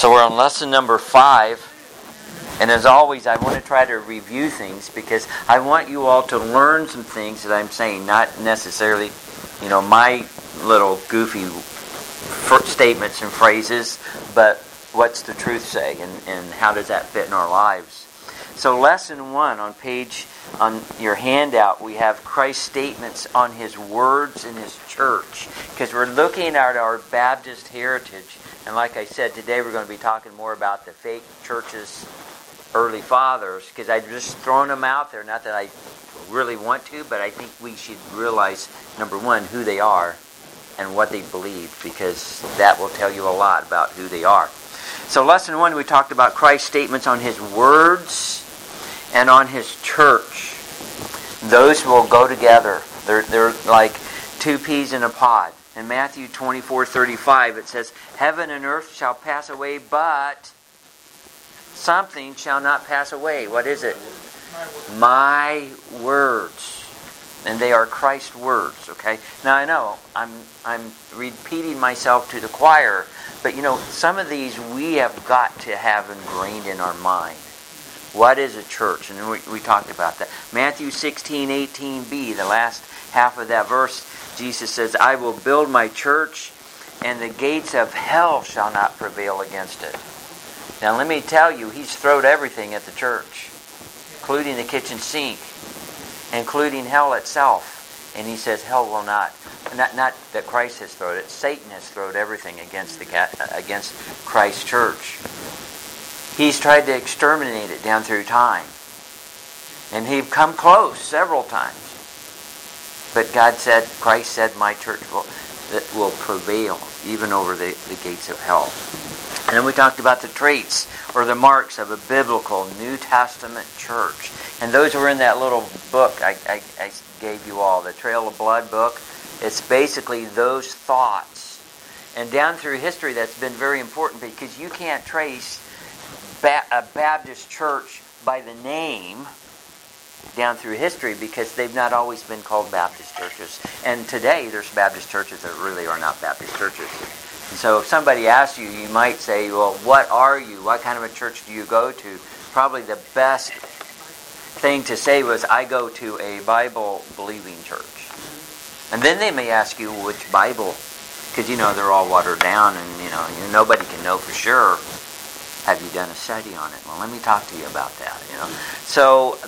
So we're on lesson number five. And as always, I want to try to review things because I want you all to learn some things that I'm saying, not necessarily, you know, my little goofy statements and phrases, but what's the truth say and, and how does that fit in our lives. So, lesson one on page on your handout, we have Christ's statements on his words in his church because we're looking at our Baptist heritage. And like I said, today we're going to be talking more about the fake churches early fathers because I've just thrown them out there. Not that I really want to, but I think we should realize, number one, who they are and what they believe because that will tell you a lot about who they are. So, lesson one, we talked about Christ's statements on his words and on his church. Those will go together. They're, they're like two peas in a pod. In Matthew 24 35, it says, Heaven and earth shall pass away, but something shall not pass away. What is it? My words. And they are Christ's words, okay? Now I know I'm I'm repeating myself to the choir, but you know, some of these we have got to have ingrained in our mind. What is a church? And we, we talked about that. Matthew 16, 18b, the last half of that verse, Jesus says, I will build my church, and the gates of hell shall not prevail against it. Now, let me tell you, he's thrown everything at the church, including the kitchen sink, including hell itself. And he says, hell will not. Not, not that Christ has thrown it. Satan has thrown everything against the against Christ's church. He's tried to exterminate it down through time, and he've come close several times. But God said, Christ said, "My church will that will prevail even over the, the gates of hell." And then we talked about the traits or the marks of a biblical New Testament church. And those were in that little book I, I, I gave you all, the Trail of Blood book. It's basically those thoughts. And down through history, that's been very important because you can't trace a Baptist church by the name down through history because they've not always been called Baptist churches. And today, there's Baptist churches that really are not Baptist churches. And so if somebody asks you, you might say, well, what are you? What kind of a church do you go to? Probably the best thing to say was, I go to a Bible believing church. And then they may ask you which Bible, because you know they're all watered down, and you know nobody can know for sure. Have you done a study on it? Well, let me talk to you about that. You know, so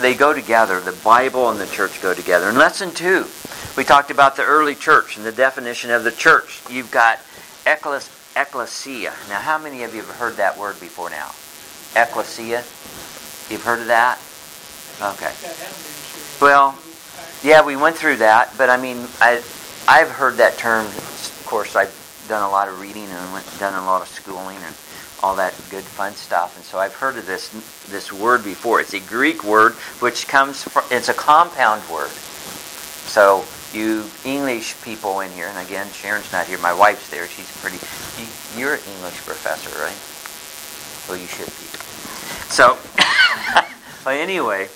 they go together. The Bible and the church go together. In lesson two, we talked about the early church and the definition of the church. You've got ecclesia. Now, how many of you have heard that word before now? Ecclesia? You've heard of that? Okay. Well, yeah, we went through that, but I mean, I, I've heard that term. Of course, I've done a lot of reading and done a lot of schooling and all that good fun stuff. And so I've heard of this this word before. It's a Greek word which comes from. It's a compound word. So you English people in here, and again, Sharon's not here. My wife's there. She's pretty. You're an English professor, right? Well, you should be. So, anyway,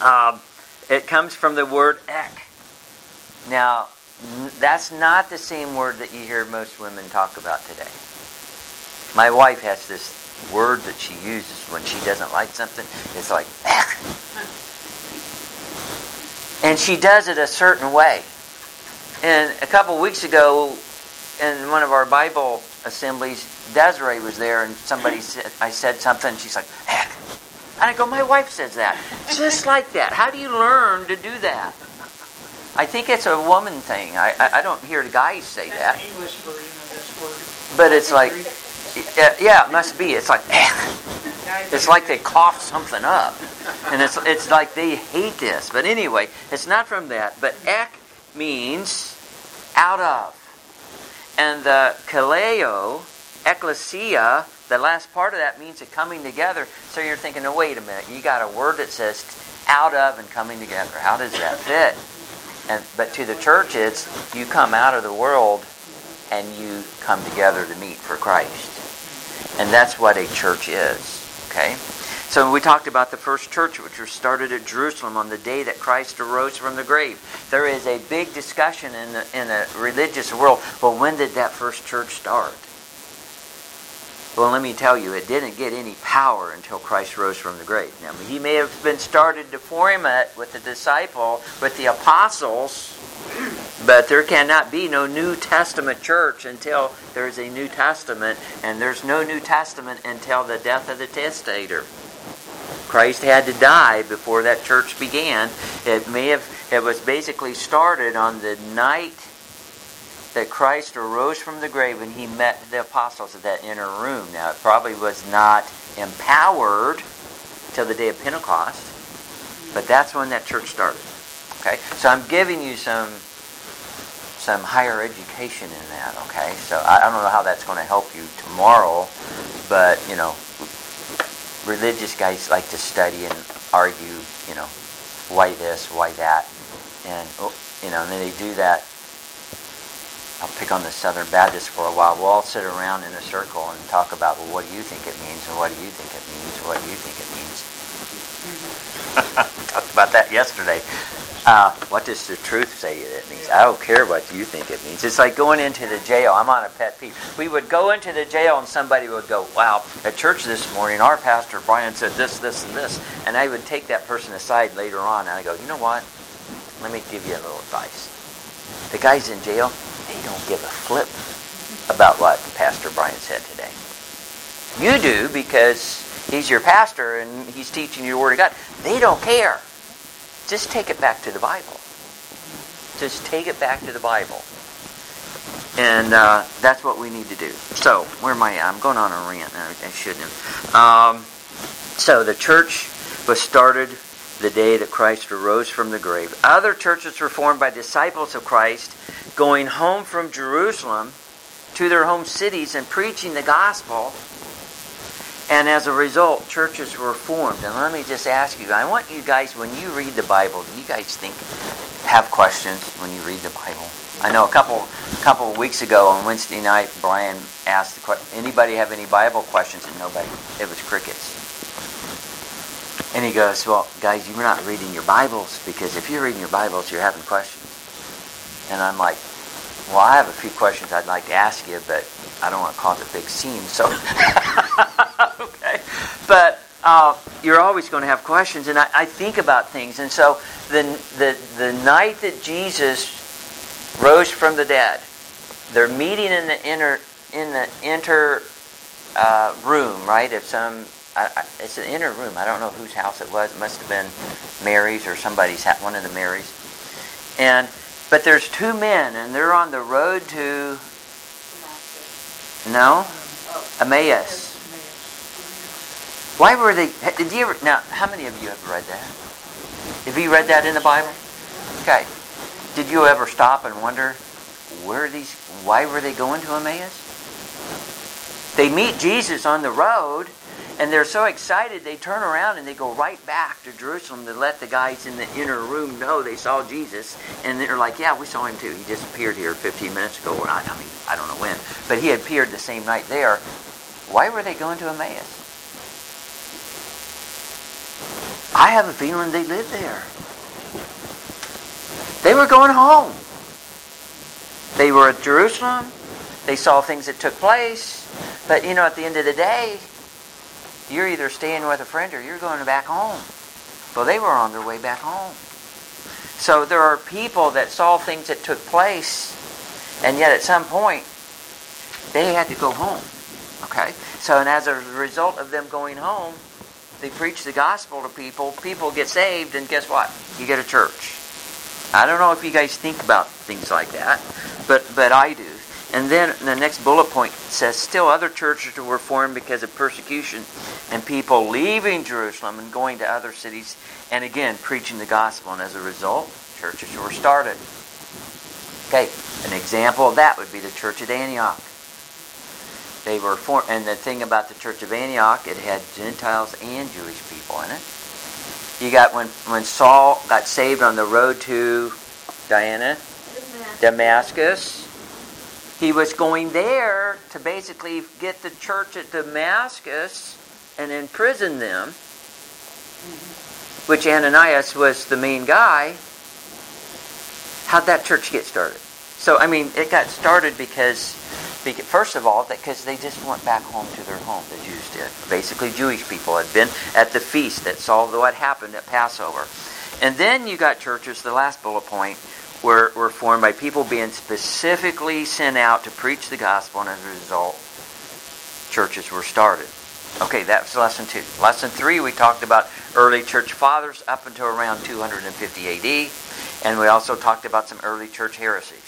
um, it comes from the word ek. Now, that's not the same word that you hear most women talk about today. My wife has this word that she uses when she doesn't like something. It's like. And she does it a certain way. And a couple weeks ago, in one of our Bible assemblies, Desiree was there, and somebody said, I said something, she's like, heck. And I go, my wife says that. Just like that. How do you learn to do that? I think it's a woman thing. I, I, I don't hear the guys say that. English version of this word. But it's like, yeah, it must be. It's like, it's like they cough something up. And it's, it's like they hate this. But anyway, it's not from that. But ek means out of. And the kaleo, ecclesia, the last part of that means a coming together. So you're thinking, oh, wait a minute. You got a word that says out of and coming together. How does that fit? And, but to the church, it's you come out of the world and you come together to meet for Christ. And that's what a church is. Okay? So we talked about the first church, which was started at Jerusalem on the day that Christ arose from the grave. There is a big discussion in the, in the religious world. Well, when did that first church start? Well, let me tell you, it didn't get any power until Christ rose from the grave. Now, he may have been started to form it with the disciple, with the apostles, but there cannot be no New Testament church until there's a New Testament, and there's no New Testament until the death of the testator. Christ had to die before that church began. It may have it was basically started on the night that Christ arose from the grave and he met the apostles at that inner room. Now, it probably was not empowered till the day of Pentecost, but that's when that church started. Okay, so I'm giving you some some higher education in that. Okay, so I don't know how that's going to help you tomorrow, but you know, religious guys like to study and argue. You know, why this, why that, and oh, you know, and then they do that I'll pick on the Southern Baptists for a while. We'll all sit around in a circle and talk about, well, what do you think it means, and what do you think it means, what do you think it means. Mm-hmm. Talked about that yesterday. Uh, what does the truth say it means? I don't care what you think it means. It's like going into the jail. I'm on a pet peeve. We would go into the jail and somebody would go, wow, at church this morning, our pastor Brian said this, this, and this. And I would take that person aside later on and I go, you know what? Let me give you a little advice. The guy's in jail they don't give a flip about what Pastor Brian said today. You do because he's your pastor and he's teaching you the Word of God. They don't care. Just take it back to the Bible. Just take it back to the Bible. And uh, that's what we need to do. So, where am I? I'm going on a rant. I, I shouldn't have. Um, so, the church was started the day that Christ arose from the grave. Other churches were formed by disciples of Christ going home from Jerusalem to their home cities and preaching the gospel. And as a result, churches were formed. And let me just ask you, I want you guys, when you read the Bible, do you guys think, have questions when you read the Bible? I know a couple a couple of weeks ago on Wednesday night, Brian asked the question, anybody have any Bible questions? And nobody. It was crickets. And he goes, well, guys, you're not reading your Bibles because if you're reading your Bibles, you're having questions. And I'm like, well, I have a few questions I'd like to ask you, but I don't want to cause a big scene. So, okay. But uh, you're always going to have questions, and I, I, think about things. And so, the, the, the night that Jesus rose from the dead, they're meeting in the inner in the inner uh, room, right? Of some, I, I, it's an inner room. I don't know whose house it was. It must have been Mary's or somebody's, one of the Marys. And but there's two men, and they're on the road to. No? Emmaus. Why were they. Did you ever. Now, how many of you have read that? Have you read that in the Bible? Okay. Did you ever stop and wonder where these. Why were they going to Emmaus? They meet Jesus on the road and they're so excited, they turn around and they go right back to Jerusalem to let the guys in the inner room know they saw Jesus. And they're like, yeah, we saw him too. He just appeared here 15 minutes ago. Or I mean, I don't know when. But he appeared the same night there. Why were they going to Emmaus? I have a feeling they lived there. They were going home. They were at Jerusalem. They saw things that took place. But, you know, at the end of the day, you're either staying with a friend or you're going back home. Well, they were on their way back home. So there are people that saw things that took place, and yet at some point, they had to go home. Okay? So, and as a result of them going home, they preach the gospel to people, people get saved, and guess what? You get a church. I don't know if you guys think about things like that, but, but I do. And then the next bullet point says, still other churches were formed because of persecution and people leaving Jerusalem and going to other cities and again preaching the gospel. And as a result, churches were started. Okay, an example of that would be the church at Antioch. They were formed, and the thing about the church of Antioch, it had Gentiles and Jewish people in it. You got when when Saul got saved on the road to Diana, Damascus. He was going there to basically get the church at Damascus and imprison them, which Ananias was the main guy. How'd that church get started? So, I mean, it got started because First of all, because they just went back home to their home, the Jews did. Basically, Jewish people had been at the feast that saw what happened at Passover. And then you got churches, the last bullet point, were, were formed by people being specifically sent out to preach the gospel, and as a result, churches were started. Okay, that's lesson two. Lesson three, we talked about early church fathers up until around 250 AD, and we also talked about some early church heresies.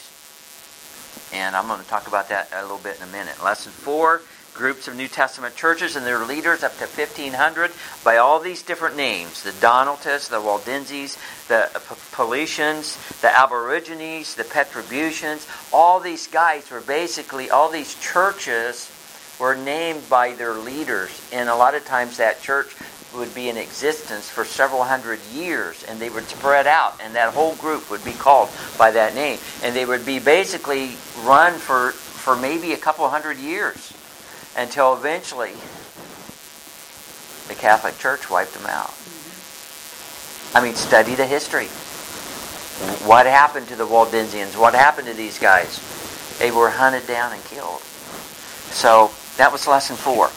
And I'm going to talk about that a little bit in a minute. Lesson four, groups of New Testament churches and their leaders up to 1500 by all these different names the Donatists, the Waldenses, the Paulicians, the Albigenses, the Petrobrusians. All these guys were basically, all these churches were named by their leaders. And a lot of times that church would be in existence for several hundred years and they would spread out and that whole group would be called by that name and they would be basically run for for maybe a couple hundred years until eventually the Catholic Church wiped them out. I mean, study the history. What happened to the Waldensians? What happened to these guys? They were hunted down and killed. So that was lesson four.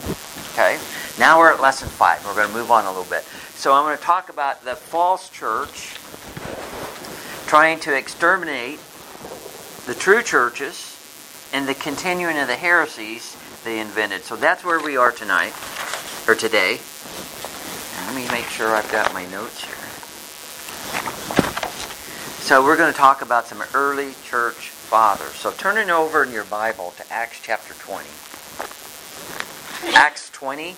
Okay? Now we're at lesson five. We're going to move on a little bit. So I'm going to talk about the false church trying to exterminate the true churches and the continuing of the heresies they invented. So that's where we are tonight, or today. let me make sure I've got my notes here. So we're going to talk about some early church fathers. So turning over in your Bible to Acts chapter 20. Acts 20.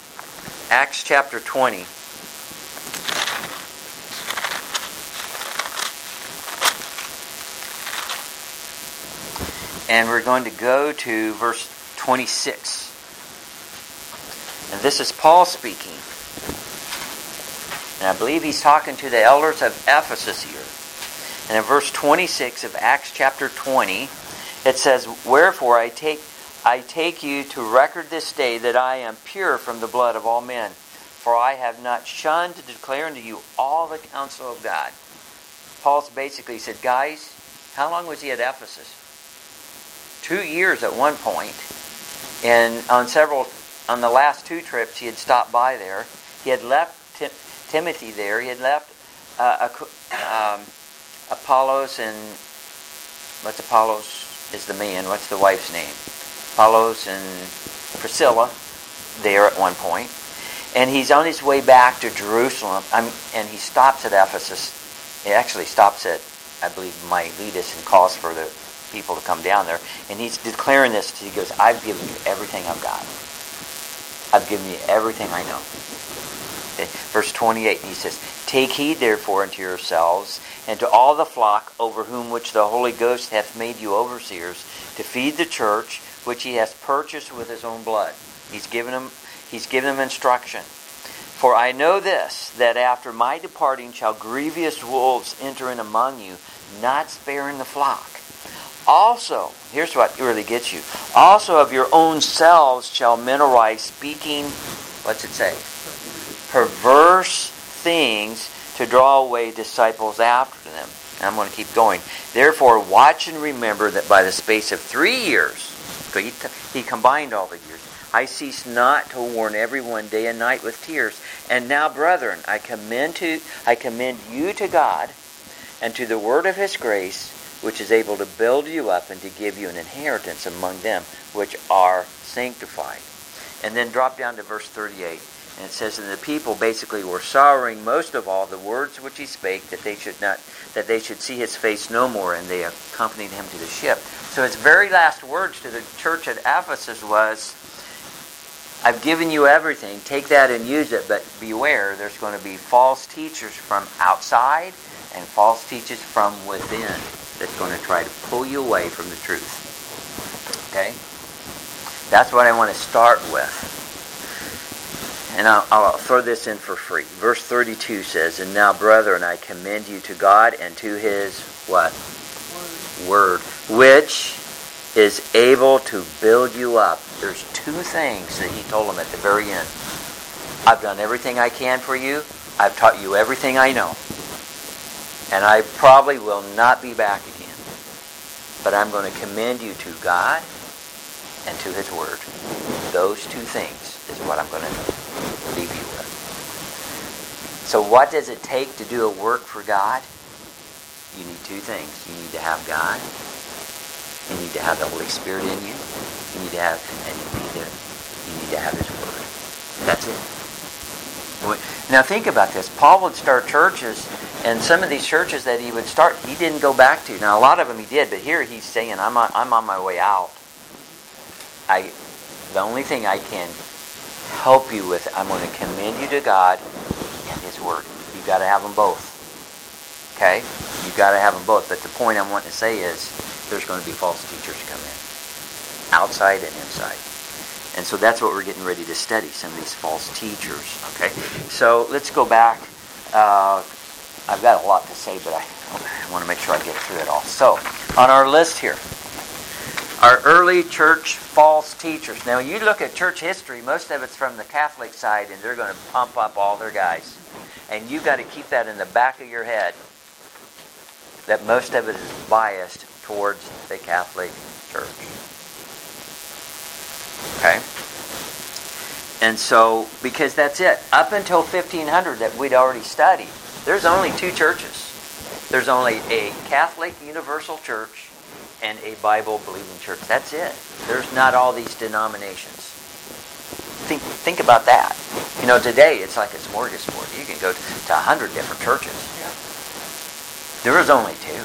Acts chapter 20. And we're going to go to verse 26. And this is Paul speaking. And I believe he's talking to the elders of Ephesus here. And in verse 26 of Acts chapter 20, it says, Wherefore I take, I take you to record this day that I am pure from the blood of all men. For I have not shunned to declare unto you all the counsel of God. Paul's basically said, Guys, how long was he at Ephesus? Two years at one point and on several, on the last two trips, he had stopped by there. He had left Tim, Timothy there. He had left uh, um, Apollos and what's Apollos is the man. What's the wife's name? Apollos and Priscilla there at one point. And he's on his way back to Jerusalem. I mean, and he stops at Ephesus. He actually stops at, I believe, Miletus and calls for the people to come down there. And he's declaring this. He goes, I've given you everything I've got. I've given you everything I know. Okay. Verse 28, he says, Take heed therefore unto yourselves and to all the flock over whom which the Holy Ghost hath made you overseers, to feed the church which he hath purchased with his own blood. He's given them, he's given them instruction. For I know this, that after my departing shall grievous wolves enter in among you, not sparing the flock. Also, here's what really gets you. Also of your own selves shall men arise speaking, what's it say? Perverse things to draw away disciples after them. I'm going to keep going. Therefore, watch and remember that by the space of three years, he, he combined all the years, I cease not to warn everyone day and night with tears. And now, brethren, I commend to I commend you to God and to the word of his grace which is able to build you up and to give you an inheritance among them which are sanctified. And then drop down to verse 38. And it says, And the people basically were sorrowing most of all the words which he spake, that they should not that they should see his face no more, and they accompanied him to the ship. So his very last words to the church at Ephesus was, I've given you everything, take that and use it, but beware, there's going to be false teachers from outside and false teachers from within that's going to try to pull you away from the truth. Okay? That's what I want to start with. And I'll, I'll, throw this in for free. Verse 32 says, And now, brethren, I commend you to God and to his what? Word. Word. Which is able to build you up. There's two things that he told them at the very end. I've done everything I can for you. I've taught you everything I know. And I probably will not be back again. But I'm going to commend you to God and to his word. Those two things is what I'm going to leave you with. So what does it take to do a work for God? You need two things. You need to have God. You need to have the Holy Spirit in you. You need to have, and you need to, you need to have His Word. That's it. Now think about this. Paul would start churches, and some of these churches that he would start, he didn't go back to. Now a lot of them he did, but here he's saying, "I'm on, I'm on my way out." I, the only thing I can help you with, I'm going to commend you to God and His Word. You've got to have them both. Okay? You've got to have them both. But the point I'm wanting to say is there's going to be false teachers come in, outside and inside. And so that's what we're getting ready to study, some of these false teachers. Okay? So let's go back. Uh, I've got a lot to say, but I, I want to make sure I get through it all. So, on our list here, our early church false teachers. Now, you look at church history, most of it's from the Catholic side, and they're going to pump up all their guys. And you've got to keep that in the back of your head that most of it is biased towards the Catholic Church. Okay? And so, because that's it. Up until 1500 that we'd already studied, there's only two churches. There's only a Catholic Universal Church and a Bible believing church. That's it. There's not all these denominations. Think, think about that. You know, today it's like a smorgasbord. You can go to a hundred different churches. There is only two.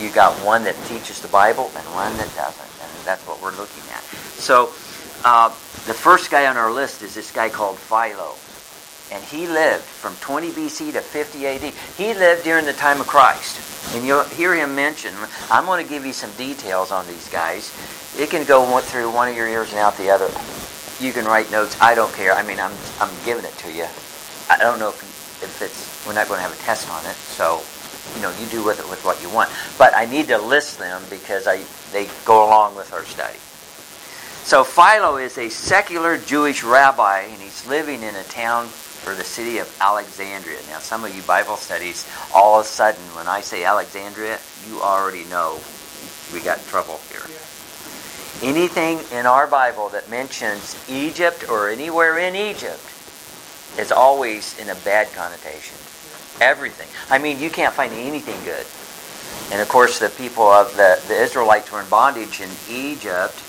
You got one that teaches the Bible and one that doesn't, and that's what we're looking at. So, uh, the first guy on our list is this guy called Philo. And he lived from 20 BC to 50 AD. He lived during the time of Christ. And you'll hear him mention, I'm going to give you some details on these guys. It can go through one of your ears and out the other. You can write notes. I don't care. I mean, I'm, I'm giving it to you. I don't know if, if it's, we're not going to have a test on it. So, you know, you do with it with what you want. But I need to list them because I, they go along with our study. So Philo is a secular Jewish rabbi, and he's living in a town for the city of Alexandria. Now, some of you Bible studies, all of a sudden, when I say Alexandria, you already know we got trouble here. Anything in our Bible that mentions Egypt or anywhere in Egypt is always in a bad connotation. Everything. I mean, you can't find anything good. And of course, the people of the, the Israelites were in bondage in Egypt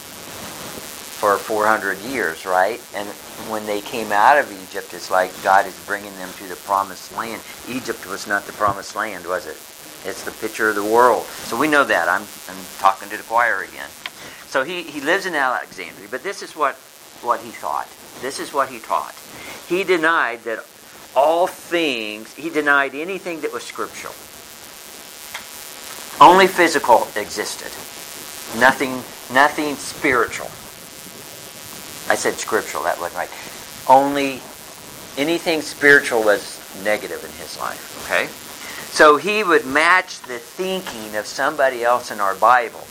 for 400 years, right? And when they came out of Egypt, it's like God is bringing them to the promised land. Egypt was not the promised land, was it? It's the picture of the world. So we know that. I'm, I'm talking to the choir again. So he, he lives in Alexandria, but this is what, what he thought. This is what he taught. He denied that all things, he denied anything that was scriptural. Only physical existed. Nothing, nothing spiritual. I said scriptural, that wasn't right. Only anything spiritual was negative in his life, okay? So he would match the thinking of somebody else in our Bible.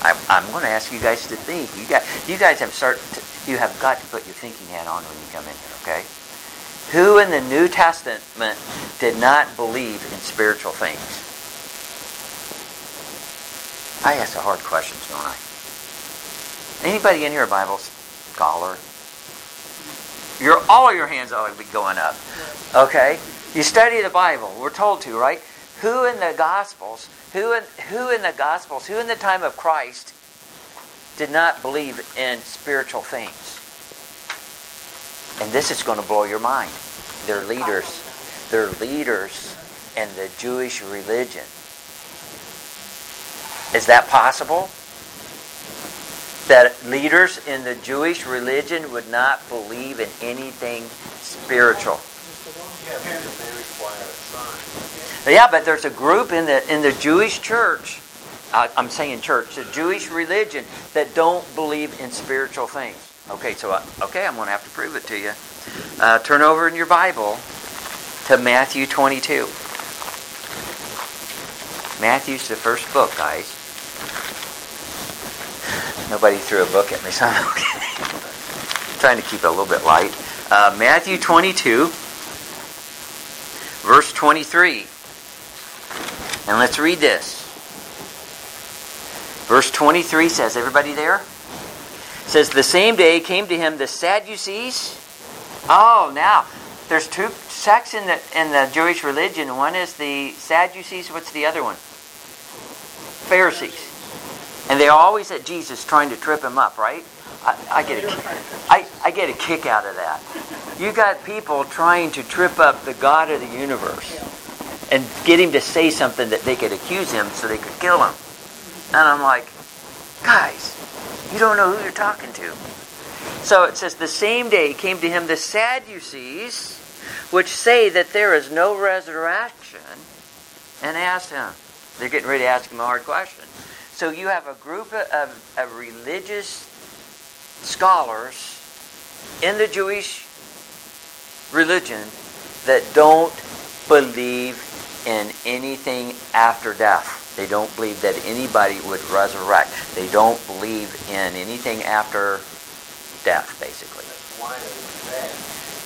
I, I'm going to ask you guys to think. You guys, you guys have start. To, you have got to put your thinking hat on when you come in here, okay? Who in the New Testament did not believe in spiritual things? I ask the hard questions, don't I? Anybody in here a Bible scholar? Your all your hands ought to be going up. Okay? You study the Bible. We're told to, right? Who in the Gospels, who in who in the Gospels, who in the time of Christ did not believe in spiritual things? And this is going to blow your mind. They're leaders. They're leaders in the Jewish religion. Is that possible? That leaders in the Jewish religion would not believe in anything spiritual. Yeah, but there's a group in the in the Jewish church. I'm saying church, the Jewish religion that don't believe in spiritual things. Okay, so uh, okay, I'm going to have to prove it to you. Uh, turn over in your Bible to Matthew 22. Matthew's the first book, guys. Nobody threw a book at me, so I'm trying to keep it a little bit light. Uh, Matthew 22, verse 23. And let's read this. Verse 23 says, everybody there? says, the same day came to him the Sadducees. Oh, now, there's two sects in the, in the Jewish religion. One is the Sadducees. What's the other one? Pharisees. And they're always at Jesus trying to trip him up, right? I, I, get a, I, I get a kick out of that. You got people trying to trip up the God of the universe and get him to say something that they could accuse him so they could kill him. And I'm like, guys, you don't know who you're talking to. So it says, the same day came to him the Sadducees, which say that there is no resurrection, and asked him. They're getting ready to ask him a hard question. So you have a group of, of religious scholars in the Jewish religion that don't believe in anything after death. They don't believe that anybody would resurrect. They don't believe in anything after death, basically.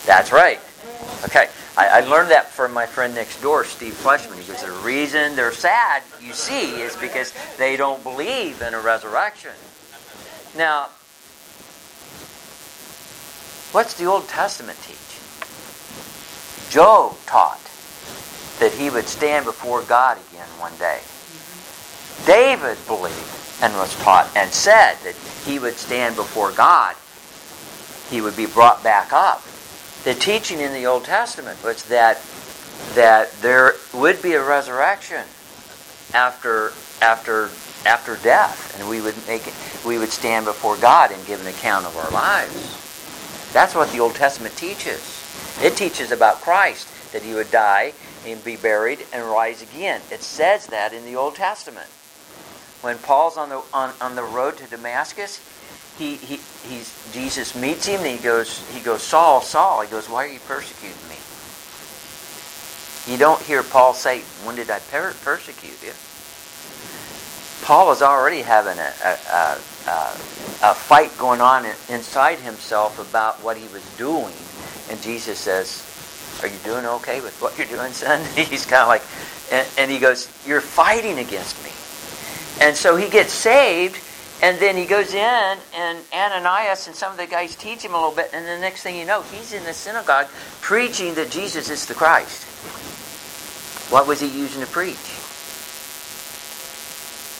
That's right. Okay. I, I, learned that from my friend next door, Steve Fleshman. He goes, The reason they're sad, you see, is because they don't believe in a resurrection. Now, what's the Old Testament teach? Job taught that he would stand before God again one day. David believed and was taught and said that he would stand before God. He would be brought back up. The teaching in the Old Testament was that that there would be a resurrection after after after death, and we would make it, we would stand before God and give an account of our lives. That's what the Old Testament teaches. It teaches about Christ that he would die and be buried and rise again. It says that in the Old Testament when Paul's on the on, on the road to Damascus, he, he he's Jesus meets him and he goes he goes Saul Saul he goes why are you persecuting me? You don't hear Paul say when did I per- persecute you? Paul was already having a, a, a, a fight going on inside himself about what he was doing, and Jesus says, "Are you doing okay with what you're doing, son?" He's kind of like, and, and he goes, "You're fighting against me." And so he gets saved, and then he goes in, and Ananias and some of the guys teach him a little bit, and the next thing you know, he's in the synagogue preaching that Jesus is the Christ. What was he using to preach?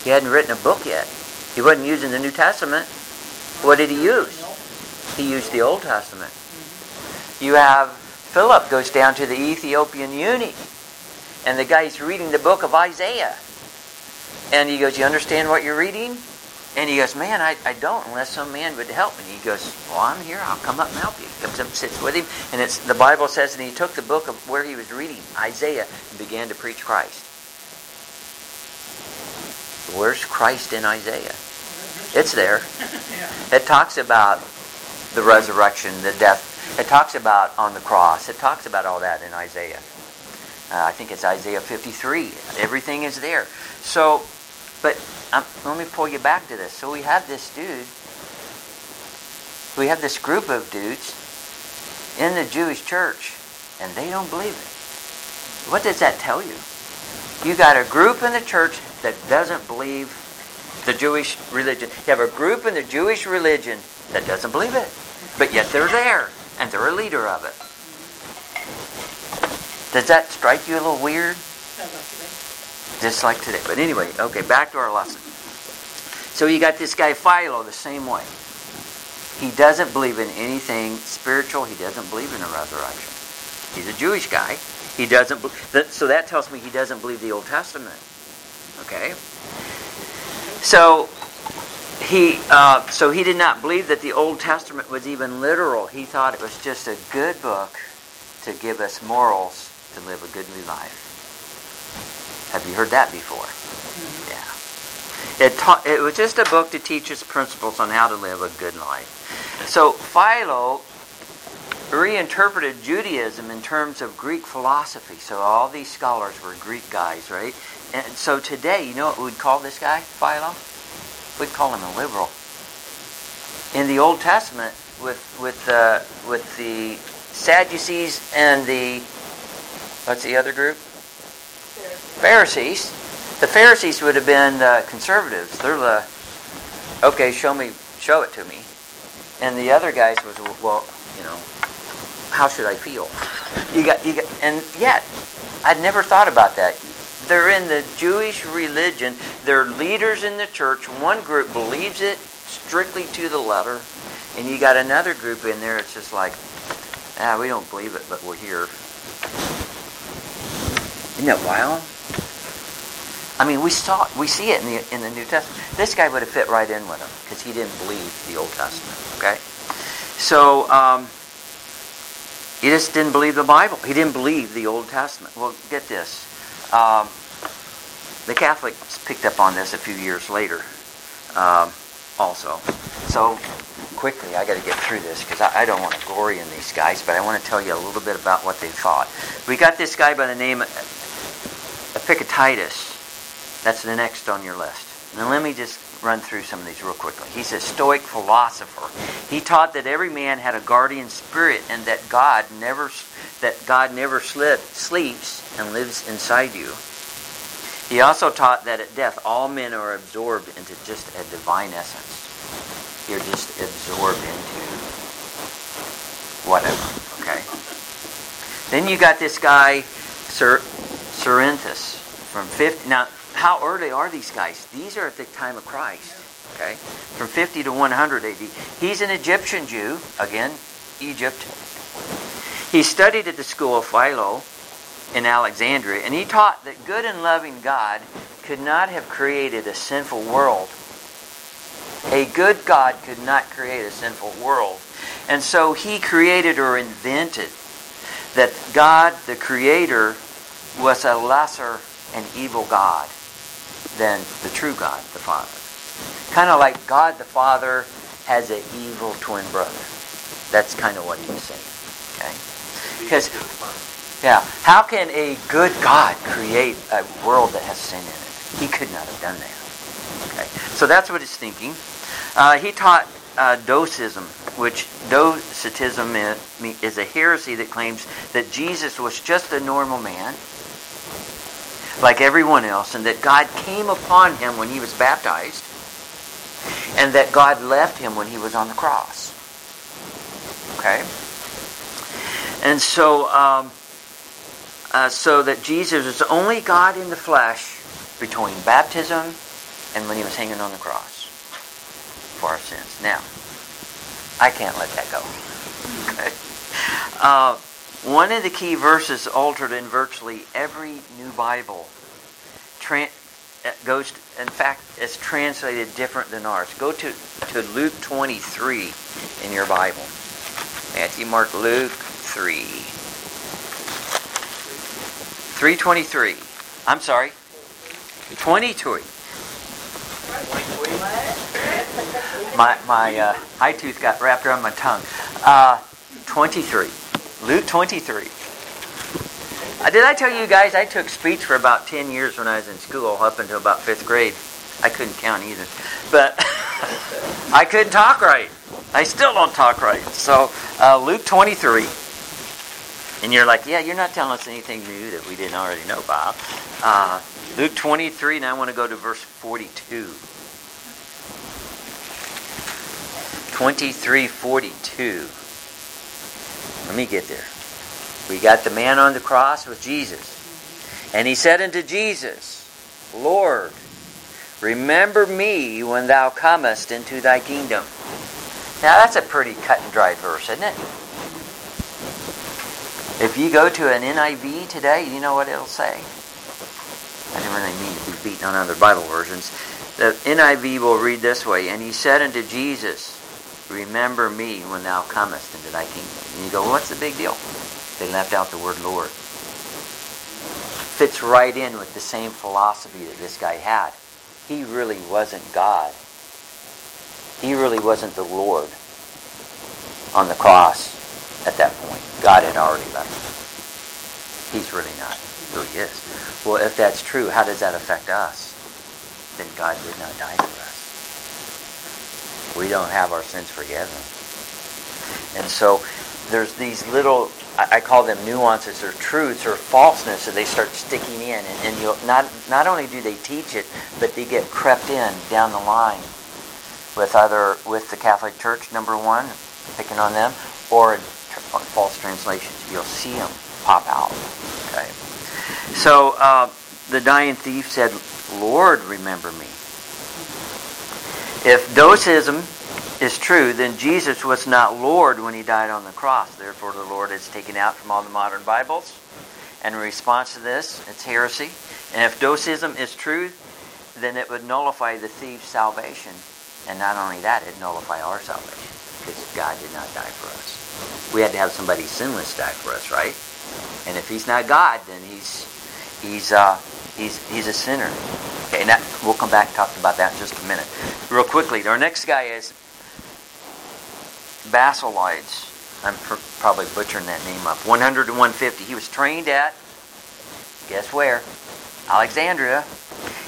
He hadn't written a book yet. He wasn't using the New Testament. What did he use? He used the Old Testament. You have Philip goes down to the Ethiopian eunuch, and the guy's reading the book of Isaiah. And he goes, You understand what you're reading? And he goes, Man, I, I don't unless some man would help me. He goes, Well, I'm here. I'll come up and help you. He comes up and sits with him. And it's the Bible says, and he took the book of where he was reading, Isaiah, and began to preach Christ. Where's Christ in Isaiah? It's there. It talks about the resurrection, the death. It talks about on the cross. It talks about all that in Isaiah. Uh, I think it's Isaiah 53. Everything is there. So but um, let me pull you back to this. So we have this dude, we have this group of dudes in the Jewish church, and they don't believe it. What does that tell you? You got a group in the church that doesn't believe the Jewish religion. You have a group in the Jewish religion that doesn't believe it, but yet they're there, and they're a leader of it. Does that strike you a little weird? Just like today. But anyway, okay, back to our lesson. So you got this guy Philo the same way. He doesn't believe in anything spiritual. He doesn't believe in a resurrection. He's a Jewish guy. He doesn't. So that tells me he doesn't believe the Old Testament. Okay. So he uh, so he did not believe that the Old Testament was even literal. He thought it was just a good book to give us morals to live a goodly life. Have you heard that before? Yeah. It, ta- it was just a book to teach us principles on how to live a good life. So Philo reinterpreted Judaism in terms of Greek philosophy. So all these scholars were Greek guys, right? And so today, you know what we'd call this guy, Philo? We'd call him a liberal. In the Old Testament, with with uh, with the Sadducees and the what's the other group? Pharisees, The Pharisees would have been the conservatives. They're the, okay, show me, show it to me. And the other guys was, well, you know, how should I feel? You got, you got, and yet, I'd never thought about that. They're in the Jewish religion. They're leaders in the church. One group believes it strictly to the letter, and you got another group in there. It's just like, ah, we don't believe it, but we're here. Isn't that wild? I mean, we saw we see it in the in the New Testament. This guy would have fit right in with him because he didn't believe the Old Testament. Okay, so um, he just didn't believe the Bible. He didn't believe the Old Testament. Well, get this. Um, the Catholics picked up on this a few years later, um, also. So quickly, I got to get through this because I, I, don't want to glory in these guys, but I want to tell you a little bit about what they thought. We got this guy by the name of Epictetus. That's the next on your list. Now let me just run through some of these real quickly. He's a Stoic philosopher. He taught that every man had a guardian spirit and that God never that God never slip, sleeps and lives inside you. He also taught that at death all men are absorbed into just a divine essence. You're just absorbed into whatever. Okay. Then you got this guy, Sir Cerinthus, from 50. Now how early are these guys? These are at the time of Christ. Okay? From 50 to 100 AD. He's an Egyptian Jew. Again, Egypt. He studied at the school of Philo in Alexandria, and he taught that good and loving God could not have created a sinful world. A good God could not create a sinful world. And so he created or invented that God, the Creator, was a lesser and evil God than the true God, the Father. Kind of like God the Father has an evil twin brother. That's kind of what he was saying. Okay? Because, yeah, how can a good God create a world that has sin in it? He could not have done that. Okay? So that's what he's thinking. Uh, he taught uh, which Docetism is a heresy that claims that Jesus was just a normal man like everyone else, and that God came upon him when he was baptized, and that God left him when he was on the cross. Okay? And so, um, uh, so that Jesus is only God in the flesh between baptism and when he was hanging on the cross for our sins. Now, I can't let that go. Okay? Uh, one of the key verses altered in virtually every new Bible uh, goes, in fact, it's translated different than ours. Go to, to Luke 23 in your Bible. Matthew, Mark, Luke 3. 323. I'm sorry. 23. My, my uh, eye tooth got wrapped around my tongue. Uh, 23. Luke 23. Uh, did I tell you guys I took speech for about 10 years when I was in school, up until about fifth grade? I couldn't count either. But I couldn't talk right. I still don't talk right. So, uh, Luke 23. And you're like, yeah, you're not telling us anything new that we didn't already know, Bob. Uh, Luke 23, and I want to go to verse 42. 23, 42. Let me get there. We got the man on the cross with Jesus. And he said unto Jesus, Lord, remember me when thou comest into thy kingdom. Now that's a pretty cut and dry verse, isn't it? If you go to an NIV today, you know what it'll say. I didn't really mean to be beating on other Bible versions. The NIV will read this way, And he said unto Jesus, Remember me when thou comest into thy kingdom. And you go, well, what's the big deal? They left out the word Lord. Fits right in with the same philosophy that this guy had. He really wasn't God. He really wasn't the Lord on the cross at that point. God had already left him. He's really not who he is. Well, if that's true, how does that affect us? Then God did not die for us we don't have our sins forgiven. And so there's these little I, call them nuances or truths or falseness that they start sticking in. And, and you'll, not, not only do they teach it, but they get crept in down the line with other with the Catholic Church, number one, picking on them, or in false translations. You'll see them pop out. Okay. So uh, the dying thief said, "Lord, remember me." If doceism is true, then Jesus was not Lord when he died on the cross. Therefore, the Lord is taken out from all the modern Bibles. And in response to this, it's heresy. And if doceism is true, then it would nullify the thief's salvation. And not only that, it nullify our salvation because God did not die for us. We had to have somebody sinless die for us, right? And if he's not God, then he's he's uh, he's he's a sinner. Okay, now we'll come back and talk about that in just a minute. Real quickly, our next guy is Basilides. I'm pr- probably butchering that name up. 100 to 150. He was trained at, guess where? Alexandria.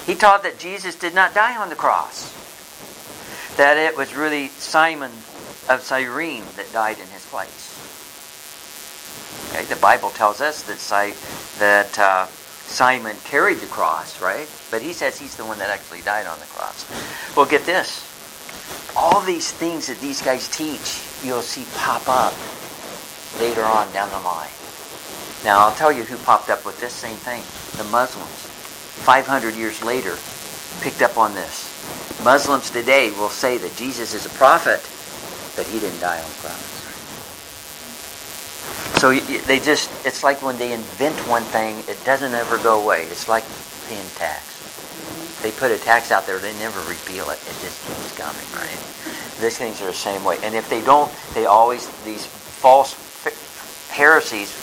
He taught that Jesus did not die on the cross. That it was really Simon of Cyrene that died in his place. Okay, the Bible tells us that, that uh, Simon carried the cross, right? But he says he's the one that actually died on the cross. Well, get this all these things that these guys teach, you'll see pop up later on down the line. Now, I'll tell you who popped up with this same thing the Muslims. 500 years later, picked up on this. Muslims today will say that Jesus is a prophet, but he didn't die on the cross. So they just, it's like when they invent one thing, it doesn't ever go away. It's like paying tax they put a tax out there, they never repeal it. It just keeps coming, right? These things are the same way. And if they don't, they always, these false heresies,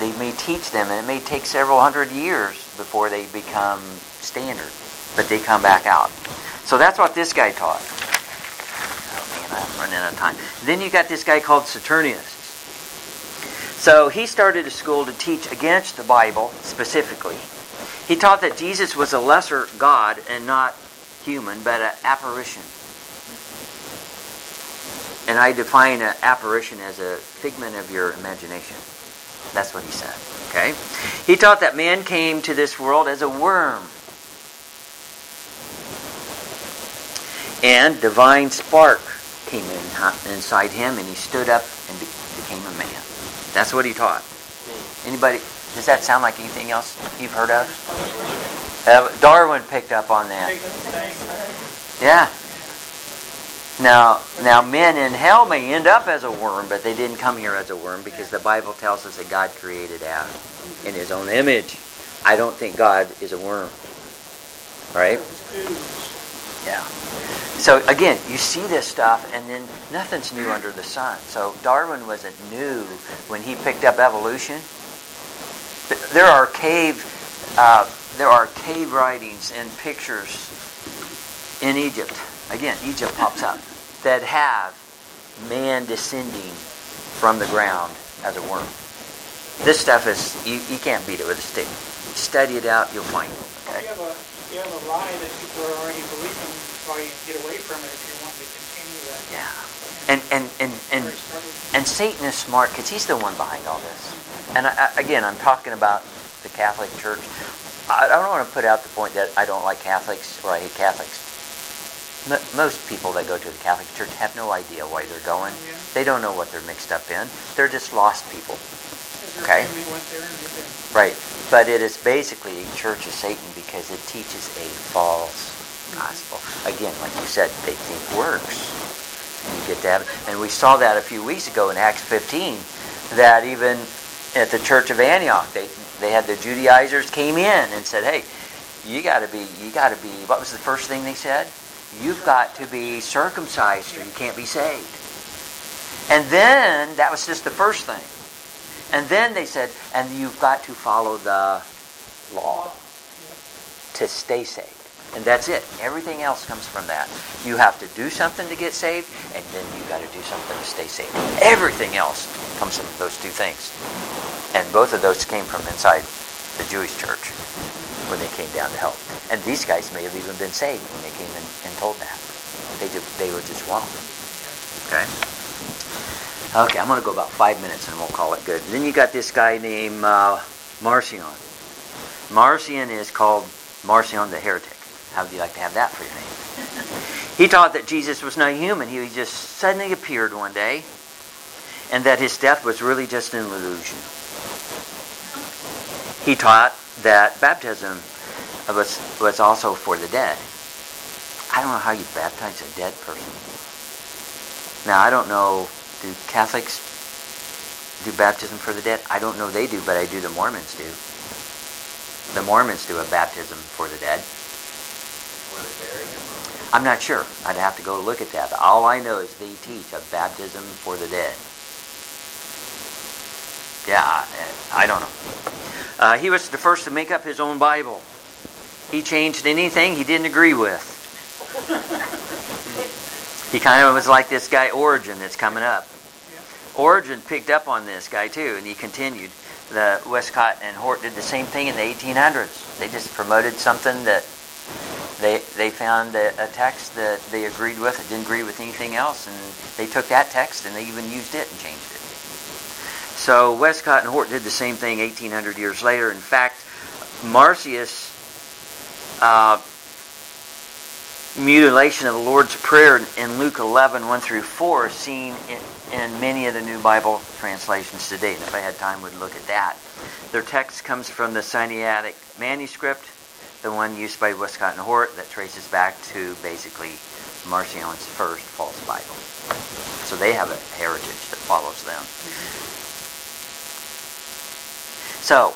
they may teach them, and it may take several hundred years before they become standard. But they come back out. So that's what this guy taught. Oh man, I'm running out of time. Then you got this guy called Saturnius. So he started a school to teach against the Bible specifically he taught that Jesus was a lesser God and not human, but an apparition. And I define an apparition as a figment of your imagination. That's what he said. Okay? He taught that man came to this world as a worm. And divine spark came in, inside him and he stood up and became a man. That's what he taught. Anybody does that sound like anything else you've heard of? Uh, Darwin picked up on that. Yeah. Now, now, men in hell may end up as a worm, but they didn't come here as a worm because the Bible tells us that God created Adam in His own image. I don't think God is a worm, right? Yeah. So again, you see this stuff, and then nothing's new under the sun. So Darwin wasn't new when he picked up evolution there are cave uh, there are cave writings and pictures in Egypt. Again, Egypt pops up that have man descending from the ground as a worm. This stuff is you, you can't beat it with a stick. Study it out, you'll find it. Okay? You, have a, you have a lie that people are already believing, so you get away from it if you want to continue that. Yeah. And and and and, and Satan is smart because he's the one behind all this. And I, again, I'm talking about the Catholic Church. I don't want to put out the point that I don't like Catholics or I hate Catholics. most people that go to the Catholic Church have no idea why they're going. Yeah. They don't know what they're mixed up in. They're just lost people. Okay? Right. But it is basically a church of Satan because it teaches a false gospel. Again, like you said, they think works. And you get that. And we saw that a few weeks ago in Acts 15 that even at the Church of Antioch. They they had the Judaizers came in and said, "Hey, you got to be you got to be." What was the first thing they said? You've got to be circumcised or you can't be saved. And then that was just the first thing. And then they said, and you've got to follow the law to stay saved. And that's it. Everything else comes from that. You have to do something to get saved, and then you got to do something to stay saved. Everything else comes from those two things. And both of those came from inside the Jewish church when they came down to help. And these guys may have even been saved when they came in and told that. They, just, they were just wrong. Okay? Okay, I'm going to go about five minutes and we'll call it good. then you got this guy named uh, Marcion. Marcion is called Marcion the heretic. How would you like to have that for your name? he taught that Jesus was not human. He just suddenly appeared one day and that his death was really just an illusion. He taught that baptism was, was also for the dead. I don't know how you baptize a dead person. Now, I don't know, do Catholics do baptism for the dead? I don't know they do, but I do the Mormons do. The Mormons do a baptism for the dead. I'm not sure. I'd have to go look at that. All I know is they teach a baptism for the dead. Yeah, I, don't know. Uh, he was the first to make up his own Bible. He changed anything he didn't agree with. he kind of was like this guy Origen that's coming up. Origen picked up on this guy too, and he continued. The Westcott and Hort did the same thing in the 1800s. They just promoted something that they they found a, a text that they agreed with, it didn't agree with anything else, and they took that text and they even used it and changed it. So Westcott and Hort did the same thing 1800 years later. In fact, Marcion's uh, mutilation of the Lord's Prayer in Luke 11, 1 through 4 is seen in, in many of the New Bible translations today. And if I had time, would look at that. Their text comes from the Sinaitic manuscript, the one used by Westcott and Hort that traces back to basically Marcion's first false Bible. So they have a heritage that follows them. So,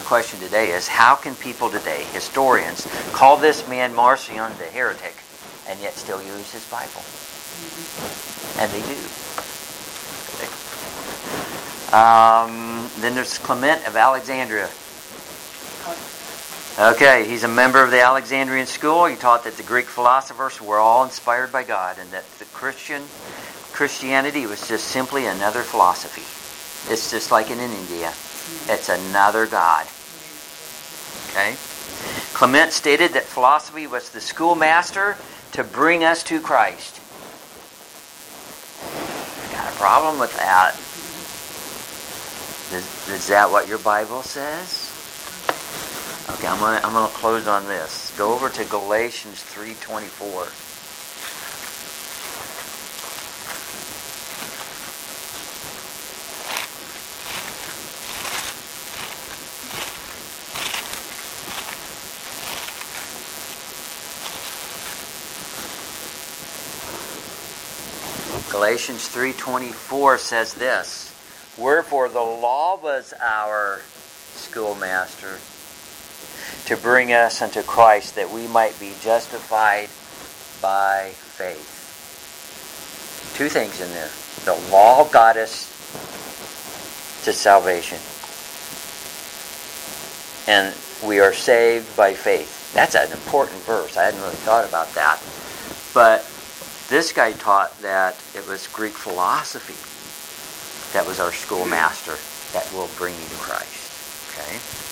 the question today is how can people today, historians, call this man Marcion the heretic and yet still use his Bible? And they do. Um, then there's Clement of Alexandria. Okay, he's a member of the Alexandrian school. He taught that the Greek philosophers were all inspired by God and that the Christian Christianity was just simply another philosophy. It's just like in India. It's another God. Okay? Clement stated that philosophy was the schoolmaster to bring us to Christ. Got a problem with that? Is, is that what your Bible says? Okay, I'm gonna I'm gonna close on this. Go over to Galatians three twenty four. Galatians 3:24 says this, "Wherefore the law was our schoolmaster to bring us unto Christ that we might be justified by faith." Two things in there. The law got us to salvation. And we are saved by faith. That's an important verse. I hadn't really thought about that. But this guy taught that it was Greek philosophy that was our schoolmaster that will bring you to Christ. Okay?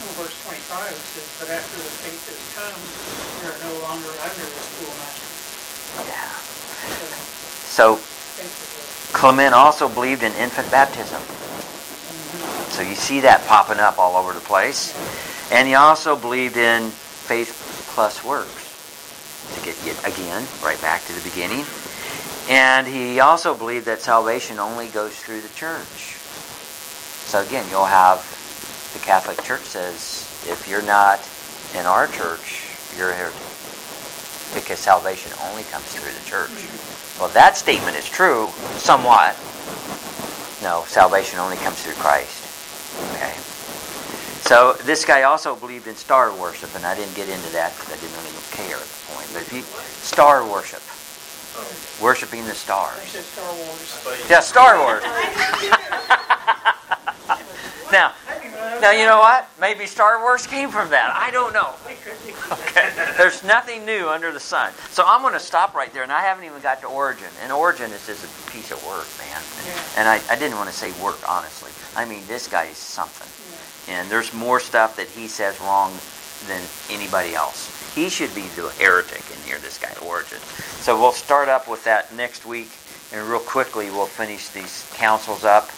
Well, verse 25 says, But after the faith has come, we are no longer under the schoolmaster. Yeah. So, Clement also believed in infant baptism. Mm-hmm. So you see that popping up all over the place. And he also believed in faith plus works to get yet again right back to the beginning. And he also believed that salvation only goes through the church. So again, you'll have the Catholic Church says if you're not in our church, you're a heretic. Because salvation only comes through the church. Mm-hmm. Well, that statement is true, somewhat. No, salvation only comes through Christ. Okay. So this guy also believed in star worship, and I didn't get into that because I didn't really care at the point. But if you, star worship, oh. worshiping the stars. They Star Wars. Yeah, Star Wars. now, you know what? Maybe Star Wars came from that. I don't know. Okay. There's nothing new under the sun. So I'm going to stop right there, and I haven't even got to Origen. And Origen is just a piece of work, man. And I, I didn't want to say work, honestly. I mean, this guy is something. And there's more stuff that he says wrong than anybody else. He should be the heretic in here, this guy Origen. So we'll start up with that next week and real quickly we'll finish these councils up.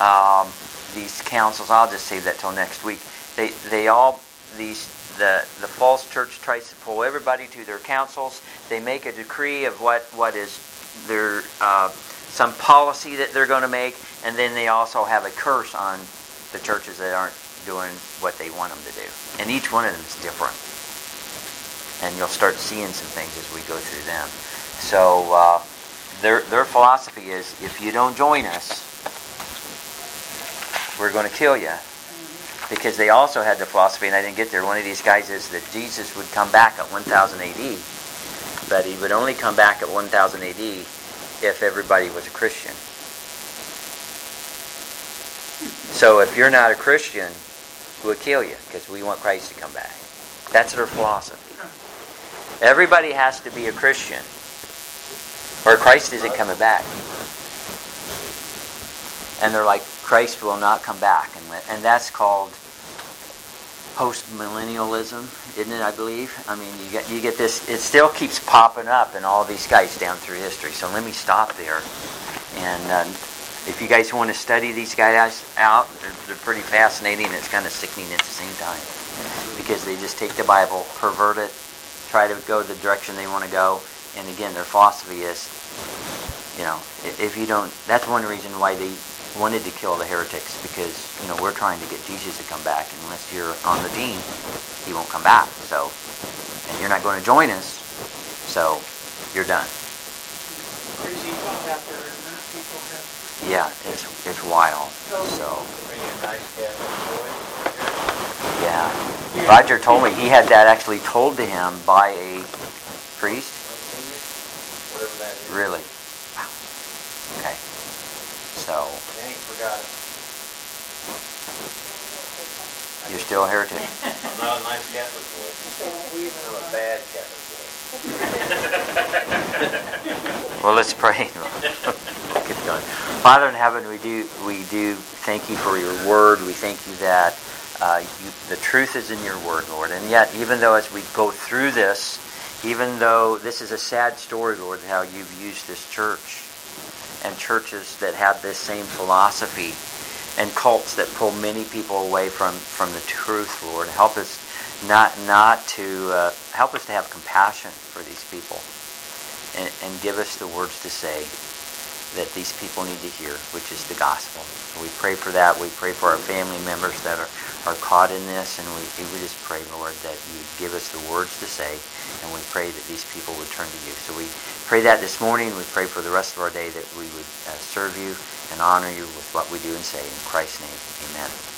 Um, these councils, I'll just save that till next week. They, they all, these, the, the false church tries to pull everybody to their councils. They make a decree of what, what is their, uh, some policy that they're going to make, and then they also have a curse on the churches that aren't doing what they want them to do. And each one of them is different. And you'll start seeing some things as we go through them. So uh, their, their philosophy is if you don't join us, we're going to kill you. Because they also had the philosophy, and I didn't get there, one of these guys is that Jesus would come back at 1000 AD, but he would only come back at 1000 AD if everybody was a Christian. So if you're not a Christian, we'll kill you because we want Christ to come back. That's their philosophy. Everybody has to be a Christian or Christ isn't coming back. And they're like, Christ will not come back. And, and that's called post-millennialism, isn't it, I believe? I mean, you get, you get this, it still keeps popping up in all these guys down through history. So let me stop there. And uh, if you guys want to study these guys out, they're, they're pretty fascinating. It's kind of sickening at the same time because they just take the Bible, pervert it, try to go the direction they want to go, and again, their philosophy is, you know, if you don't, that's one reason why they wanted to kill the heretics because you know we're trying to get Jesus to come back. And unless you're on the team, he won't come back. So, and you're not going to join us, so you're done. Crazy out there, people have. Yeah, it's it's wild. So. Yeah. Roger told me he had that actually told to him by a priest. Really? Wow. Okay. So. Forgot You're still a heretic. I'm not a nice Catholic boy. I'm a bad Catholic boy. well, let's pray. Get going. Father in heaven, we do we do thank you for your word. We thank you that uh, you, the truth is in your word, Lord. And yet, even though as we go through this, even though this is a sad story, Lord, how you've used this church and churches that have this same philosophy and cults that pull many people away from, from the truth, Lord. Help us not not to uh, help us to have compassion for these people and, and give us the words to say that these people need to hear, which is the gospel. We pray for that. We pray for our family members that are, are caught in this, and we, we just pray, Lord, that you give us the words to say, and we pray that these people would turn to you. So we pray that this morning. We pray for the rest of our day that we would uh, serve you and honor you with what we do and say. In Christ's name, amen.